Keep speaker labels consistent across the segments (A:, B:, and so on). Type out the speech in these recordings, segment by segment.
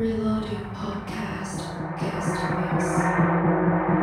A: Reloading Podcast Guest Mix.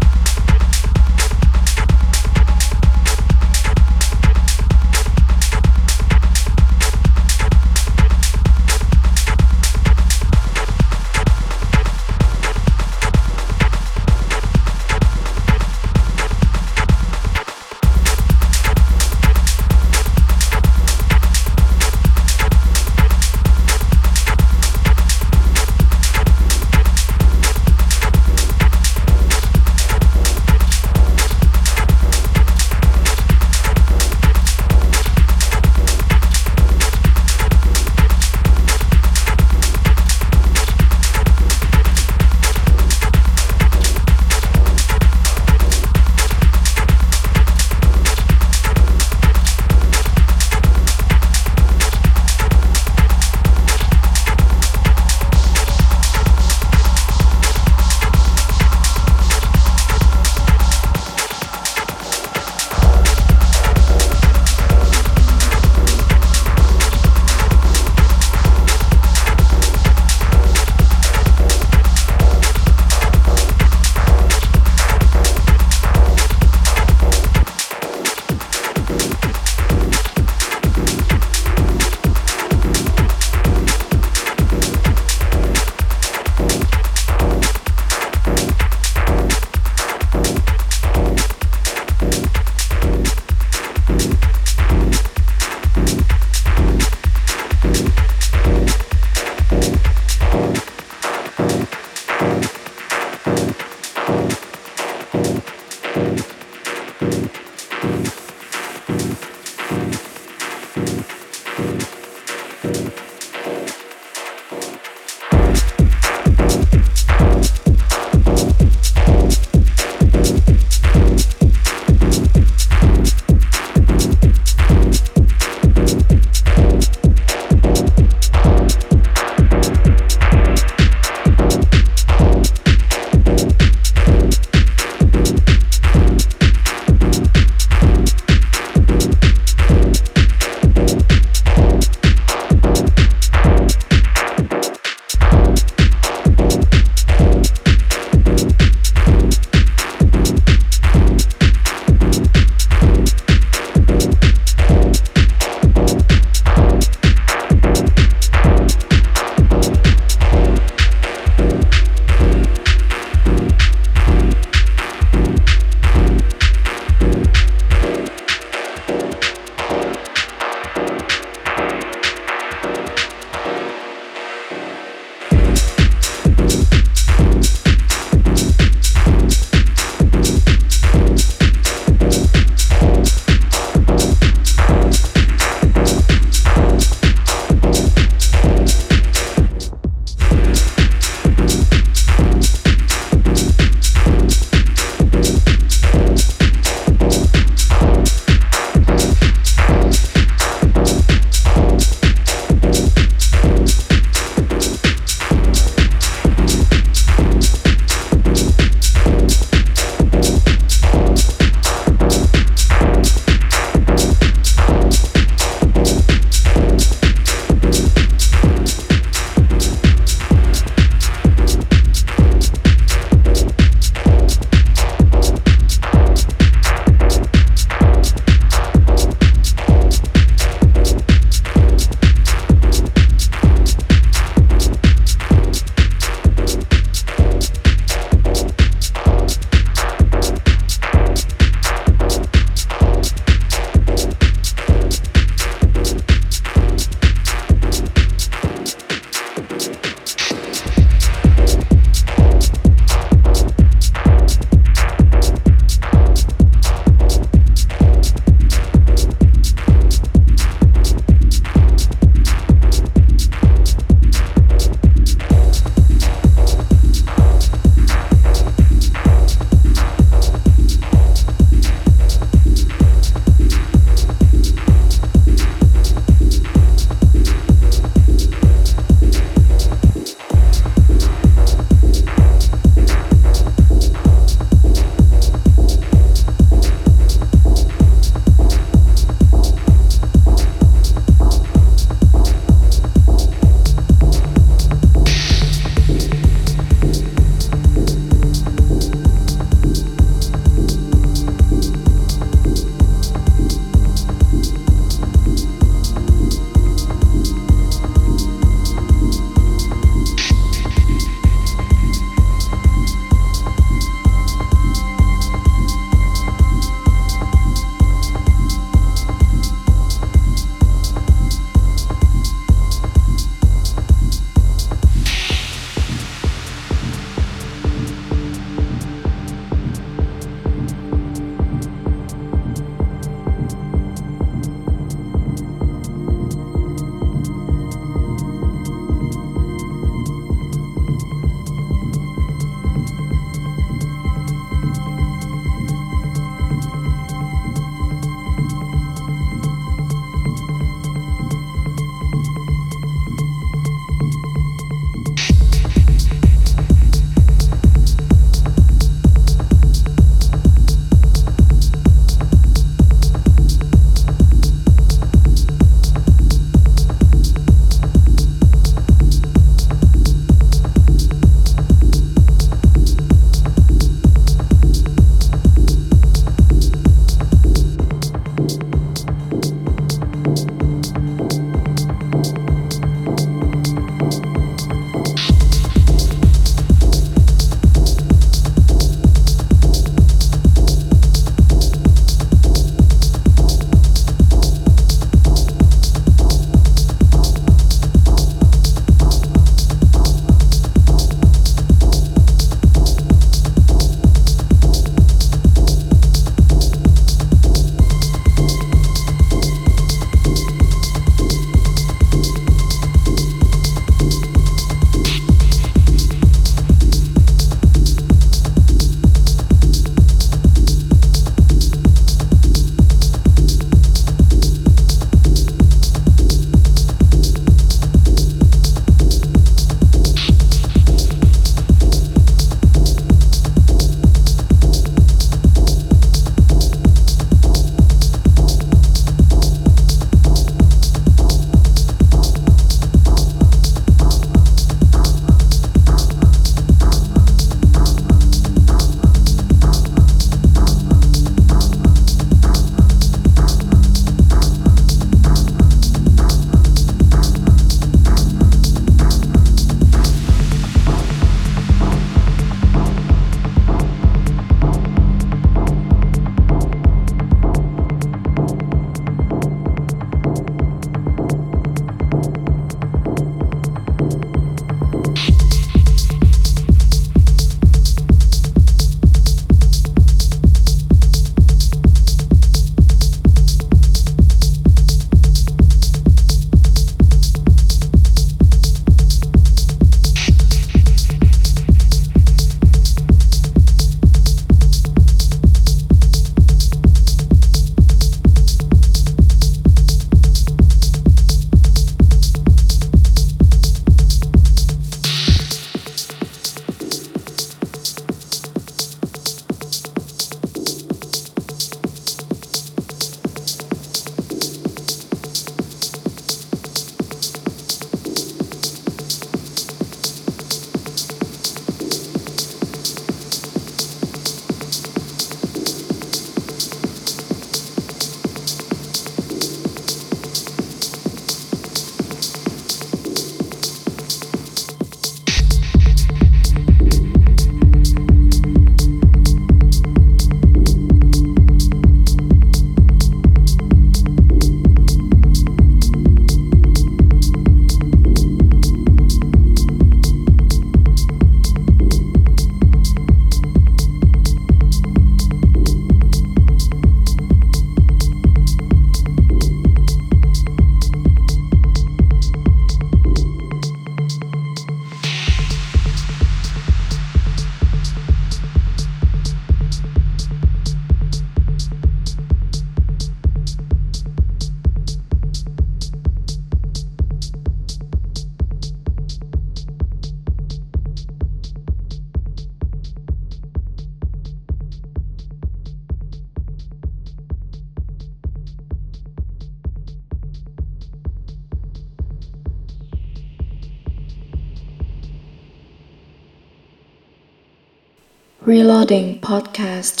A: Podcast